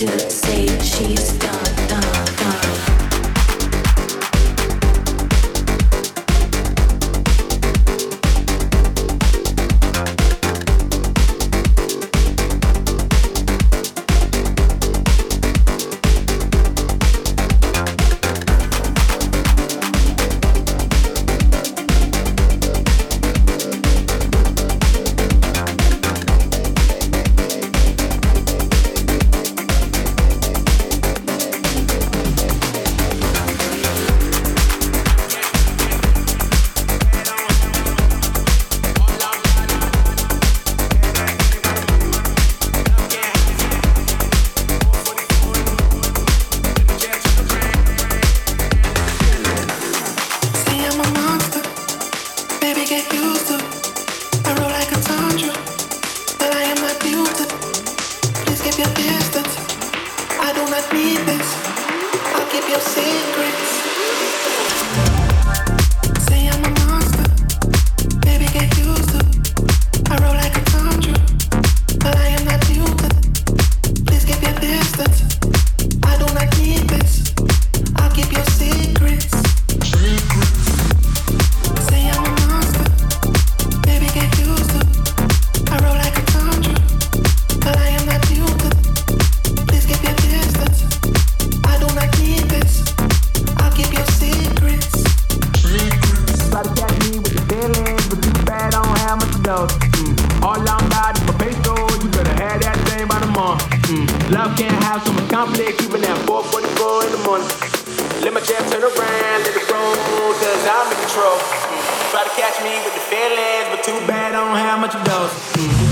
To say she's done. one. Let my jab turn around, let it roll, cause I'm in control. Try to catch me with the feelings, but too bad I don't have much of those. Mm.